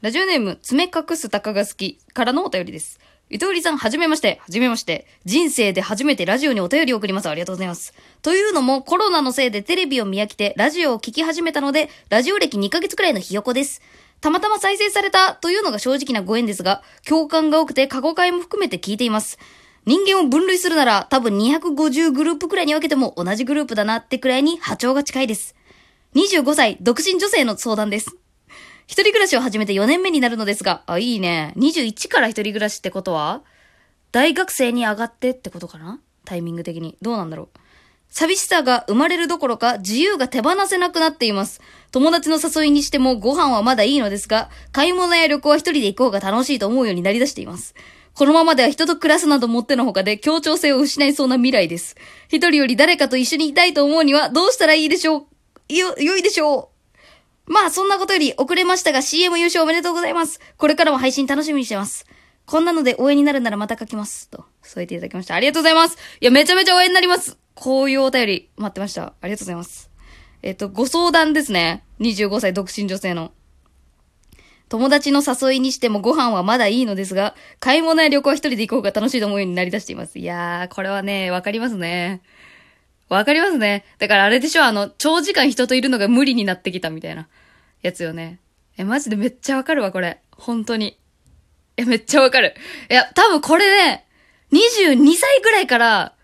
ラジオネーム、爪隠す鷹が好きからのお便りです。ゆとりさん、はじめまして。はじめまして。人生で初めてラジオにお便りを送ります。ありがとうございます。というのも、コロナのせいでテレビを見飽きて、ラジオを聞き始めたので、ラジオ歴2ヶ月くらいのひよこです。たまたま再生されたというのが正直なご縁ですが、共感が多くて過去回も含めて聞いています。人間を分類するなら、多分250グループくらいに分けても同じグループだなってくらいに波長が近いです。25歳、独身女性の相談です。一人暮らしを始めて4年目になるのですが、あ、いいね。21から一人暮らしってことは大学生に上がってってことかな？タイミング的に。どうなんだろう。寂しさが生まれるどころか自由が手放せなくなっています。友達の誘いにしてもご飯はまだいいのですが、買い物や旅行は一人で行こうが楽しいと思うようになりだしています。このままでは人と暮らすなどもってのほかで協調性を失いそうな未来です。一人より誰かと一緒にいたいと思うにはどうしたらいいでしょう？よ、良いでしょう？まあ、そんなことより遅れましたが CM 優勝おめでとうございます。これからも配信楽しみにしてます。こんなので応援になるならまた書きます。と、添えていただきました。ありがとうございます。いや、めちゃめちゃ応援になります。こういうお便り待ってました。ありがとうございます。えっと、ご相談ですね。25歳独身女性の。友達の誘いにしてもご飯はまだいいのですが、買い物や旅行は一人で行こうが楽しいと思うようになりだしています。いやー、これはね、わかりますね。わかりますね。だからあれでしょ、あの、長時間人といるのが無理になってきたみたいなやつよね。え、マジでめっちゃわかるわ、これ。本当に。え、めっちゃわかる。いや、多分これね、22歳ぐらいから、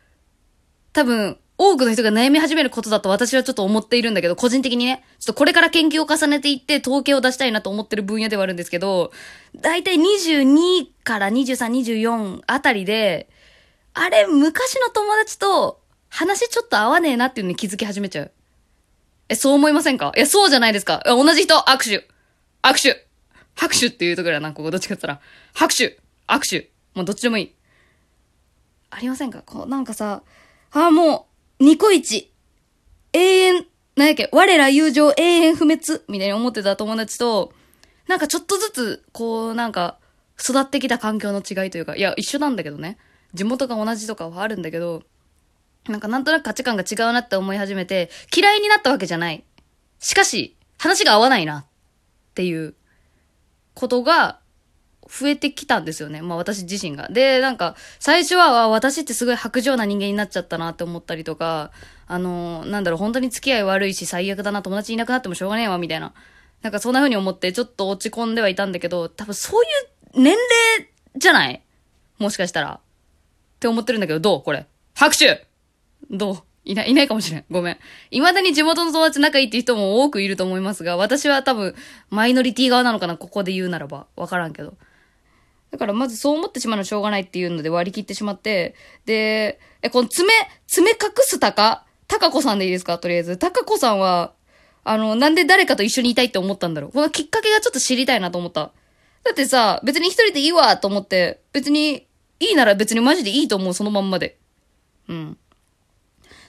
多分、多くの人が悩み始めることだと私はちょっと思っているんだけど、個人的にね、ちょっとこれから研究を重ねていって統計を出したいなと思ってる分野ではあるんですけど、だいたい22から23、24あたりで、あれ、昔の友達と話ちょっと合わねえなっていうのに気づき始めちゃう。え、そう思いませんか？いや、そうじゃないですか。同じ人、握手。握手。拍手っていうところやな、ここどっちかって言ったら。拍手。握手。もうどっちでもいい。ありませんか？こう、なんかさ、ああ、もう、ニコイチ。永遠、なんやっけ、我ら友情永遠不滅、みたいに思ってた友達と、なんかちょっとずつ、こう、なんか、育ってきた環境の違いというか、いや、一緒なんだけどね。地元が同じとかはあるんだけど、なんかなんとなく価値観が違うなって思い始めて、嫌いになったわけじゃない。しかし、話が合わないな。っていうことが増えてきたんですよね。まあ私自身が。で、なんか、最初は私ってすごい白状な人間になっちゃったなって思ったりとか、あの、なんだろう、本当に付き合い悪いし最悪だな、友達いなくなってもしょうがねえわ、みたいな。なんかそんな風に思ってちょっと落ち込んではいたんだけど、多分そういう年齢じゃない？もしかしたら。って思ってるんだけど、どう？これ。拍手どう？いない、いないかもしれん。ごめん。未だに地元の友達仲いいって人も多くいると思いますが、私は多分、マイノリティ側なのかなここで言うならば。わからんけど。だからまずそう思ってしまうのはしょうがないっていうので割り切ってしまって、で、え、この爪、爪隠すたかたかこさんでいいですか？とりあえず。たかこさんは、あの、なんで誰かと一緒にいたいって思ったんだろう？このきっかけがちょっと知りたいなと思った。だってさ、別に一人でいいわと思って、別に、いいなら別にマジでいいと思う、そのまんまで。うん。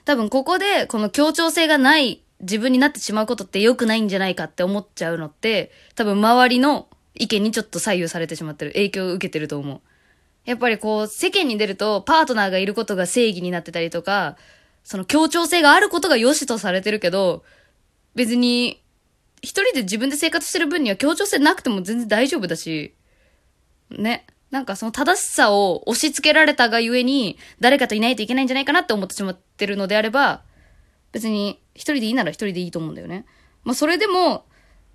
多分ここで、この協調性がない自分になってしまうことって良くないんじゃないかって思っちゃうのって、多分周りの意見にちょっと左右されてしまってる。影響を受けてると思う。やっぱりこう、世間に出ると、パートナーがいることが正義になってたりとか、その協調性があることが良しとされてるけど、別に、一人で自分で生活してる分には協調性なくても全然大丈夫だし、ね。なんかその正しさを押し付けられたがゆえに、誰かといないといけないんじゃないかなって思ってしまってるのであれば、別に一人でいいなら一人でいいと思うんだよね。まあそれでも、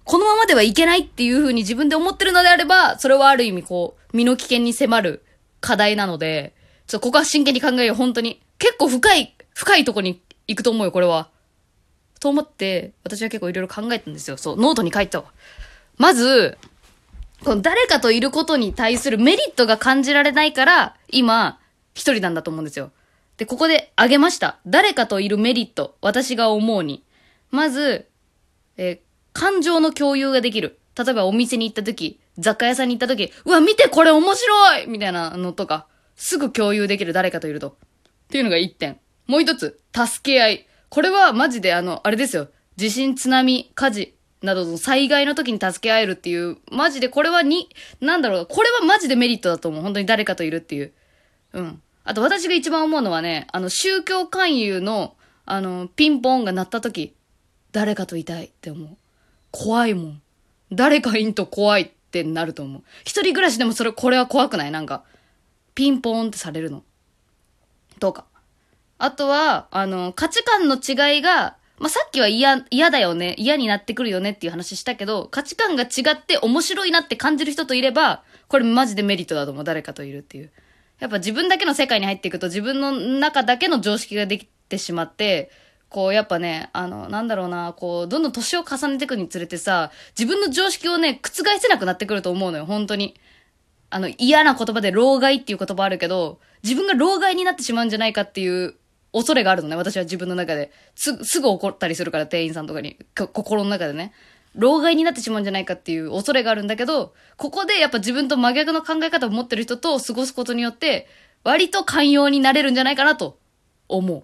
このままではいけないっていう風に自分で思ってるのであれば、それはある意味こう、身の危険に迫る課題なので、ちょっとここは真剣に考えよう、本当に。結構深い、深いとこに行くと思うよ、これは。と思って、私は結構いろいろ考えたんですよ。そう、ノートに書いたわ。まず、この誰かといることに対するメリットが感じられないから、今、一人なんだと思うんですよ。で、ここで挙げました。誰かといるメリット。私が思うに。まず、え感情の共有ができる。例えばお店に行った時、雑貨屋さんに行った時、うわ、見てこれ面白いみたいなのとか、すぐ共有できる誰かといると。っていうのが一点。もう一つ、助け合い。これはマジであの、あれですよ。地震、津波、火事などの災害の時に助け合えるっていう、マジでこれはに、なんだろう、これはマジでメリットだと思う。本当に誰かといるっていう。うん。あと私が一番思うのはね、あの、宗教勧誘の、あの、ピンポンが鳴った時、誰かといたいって思う。怖いもん。誰かいんと怖いってなると思う。一人暮らしでもそれ、これは怖くない？なんか、ピンポンってされるの。とか。あとは、あの、価値観の違いが、まあ、さっきは嫌、嫌だよね、嫌になってくるよねっていう話したけど、価値観が違って面白いなって感じる人といれば、これマジでメリットだと思う。誰かといるっていう。やっぱ自分だけの世界に入っていくと自分の中だけの常識ができてしまって、こう、やっぱね、あの、なんだろうな、こう、どんどん年を重ねていくにつれてさ、自分の常識をね、覆せなくなってくると思うのよ、本当に。あの、嫌な言葉で老害っていう言葉あるけど、自分が老害になってしまうんじゃないかっていう恐れがあるのね、私は自分の中で。す、すぐ怒ったりするから、店員さんとかに。心の中でね。老害になってしまうんじゃないかっていう恐れがあるんだけど、ここでやっぱ自分と真逆の考え方を持ってる人と過ごすことによって、割と寛容になれるんじゃないかなと、思う。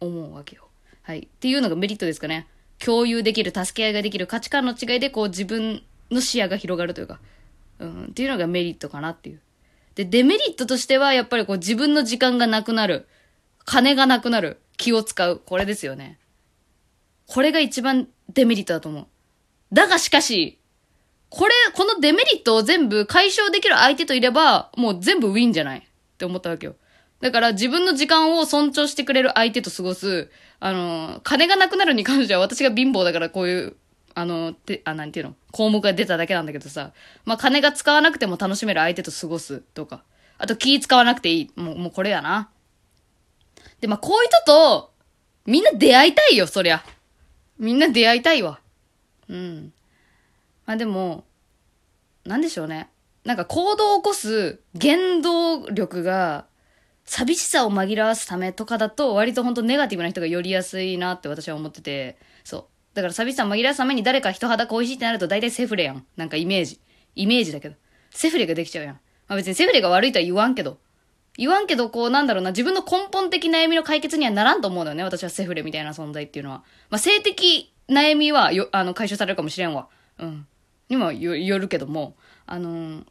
思うわけよ。はい。っていうのがメリットですかね。共有できる、助け合いができる、価値観の違いでこう自分の視野が広がるというか、うん、っていうのがメリットかなっていう。で、デメリットとしては、やっぱりこう自分の時間がなくなる。金がなくなる。気を使う。これですよね。これが一番デメリットだと思う。だがしかし、これ、このデメリットを全部解消できる相手といれば、もう全部ウィンじゃないって思ったわけよ。だから自分の時間を尊重してくれる相手と過ごす、あの、金がなくなるに関しては私が貧乏だからこういう、あの、て、あ、なんていうの？項目が出ただけなんだけどさ、まあ、金が使わなくても楽しめる相手と過ごすとか、あと気使わなくていい。もう、もうこれやな。で、まあ、こういう人と、みんな出会いたいよ、そりゃ。みんな出会いたいわ。うん。まあでも、なんでしょうね。なんか行動を起こす原動力が、寂しさを紛らわすためとかだと、割と本当ネガティブな人が寄りやすいなって私は思ってて、そう。だから寂しさを紛らわすために誰か人肌恋しいってなると大体セフレやん。なんかイメージ。イメージだけど。セフレができちゃうやん。まあ別にセフレが悪いとは言わんけど。言わんけど、こう、なんだろうな、自分の根本的悩みの解決にはならんと思うのよね。私はセフレみたいな存在っていうのは。まあ、性的悩みはよ、あの、解消されるかもしれんわ。うん。にもよ、よるけども、あのー、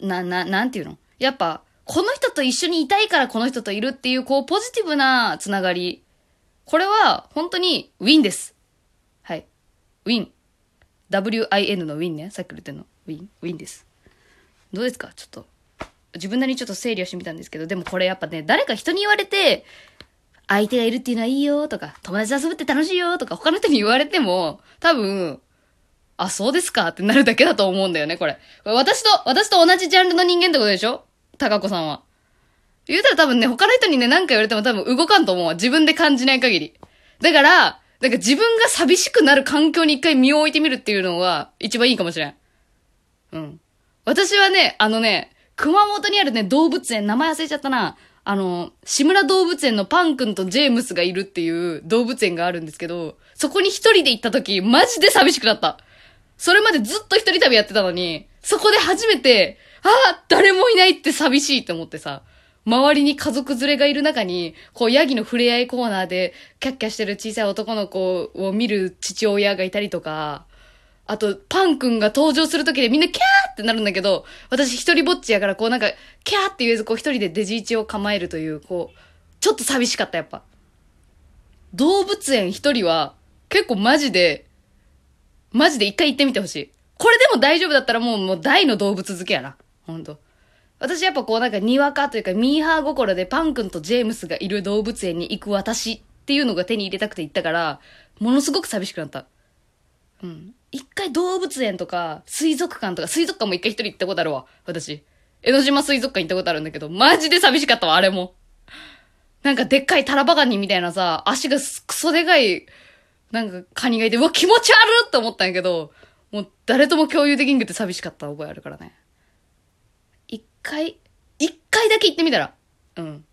な、な、なんていうの？やっぱ、この人と一緒にいたいからこの人といるっていう、こう、ポジティブなつながり。これは、本当に、ウィンです。はい。ウィン。WIN のウィンね。さっき言ってんの。ウィン。ウィンです。どうですか？ちょっと。自分なりにちょっと整理をしてみたんですけど、でもこれやっぱね、誰か人に言われて、相手がいるっていうのはいいよとか、友達と遊ぶって楽しいよとか、他の人に言われても、多分、あ、そうですかってなるだけだと思うんだよね、これ。私と、私と同じジャンルの人間ってことでしょ？高子さんは。言うたら多分ね、他の人にね、何か言われても多分動かんと思うわ。自分で感じない限り。だから、なんか自分が寂しくなる環境に一回身を置いてみるっていうのは一番いいかもしれん。うん。私はね、あのね、熊本にあるね、動物園、名前忘れちゃったな。あの、志村動物園のパン君とジェームスがいるっていう動物園があるんですけど、そこに一人で行った時、マジで寂しくなった。それまでずっと一人旅やってたのに、そこで初めて、ああ、誰もいないって寂しいって思ってさ、周りに家族連れがいる中に、こう、ヤギの触れ合いコーナーで、キャッキャしてる小さい男の子を見る父親がいたりとか、あと、パン君が登場するときでみんなキャーってなるんだけど、私一人ぼっちやから、こうなんか、キャーって言えず、こう一人でデジイチを構えるという、こう、ちょっと寂しかった、やっぱ。動物園一人は、結構マジで、マジで一回行ってみてほしい。これでも大丈夫だったらもう、もう大の動物好きやな。ほんと。私やっぱこうなんかにわかというかミーハー心でパン君とジェームスがいる動物園に行く私っていうのが手に入れたくて行ったから、ものすごく寂しくなった。うん。一回動物園とか、水族館とか、水族館も一回一人行ったことあるわ、私。江ノ島水族館行ったことあるんだけど、マジで寂しかったわ、あれも。なんかでっかいタラバガニみたいなさ、足がクソでかい、なんかカニがいて、うわ、気持ち悪って思ったんやけど、もう誰とも共有できんくて寂しかった覚えあるからね。一回、一回だけ行ってみたら。うん。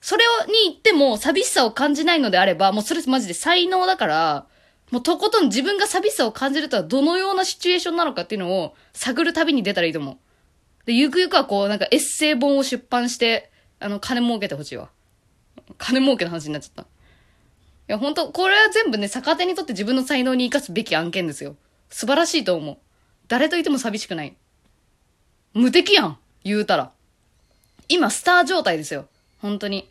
それに行っても寂しさを感じないのであれば、もうそれマジで才能だから、もうとことん自分が寂しさを感じるとはどのようなシチュエーションなのかっていうのを探る旅に出たらいいと思う。で、ゆくゆくはこう、なんかエッセイ本を出版して、あの、金儲けてほしいわ。金儲けの話になっちゃった。いや、本当これは全部ね、逆手にとって自分の才能に活かすべき案件ですよ。素晴らしいと思う。誰といても寂しくない。無敵やん言うたら。今、スター状態ですよ。本当に。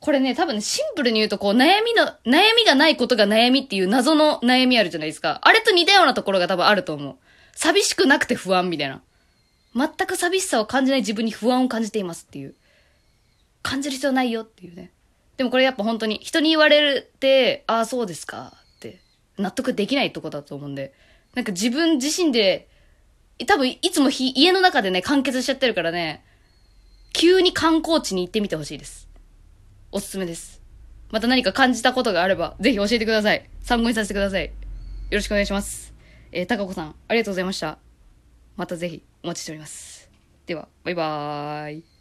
これね、多分ね、シンプルに言うと、こう、悩みの、悩みがないことが悩みっていう謎の悩みあるじゃないですか。あれと似たようなところが多分あると思う。寂しくなくて不安みたいな。全く寂しさを感じない自分に不安を感じていますっていう。感じる必要ないよっていうね。でもこれやっぱ本当に人に言われて、ああ、そうですかって納得できないとこだと思うんで、なんか自分自身で、多分いつも家の中でね、完結しちゃってるからね、急に観光地に行ってみてほしいです。おすすめです。また何か感じたことがあれば、ぜひ教えてください。参考にさせてください。よろしくお願いします。えー、高子さん、ありがとうございました。またぜひお待ちしております。では、バイバーイ。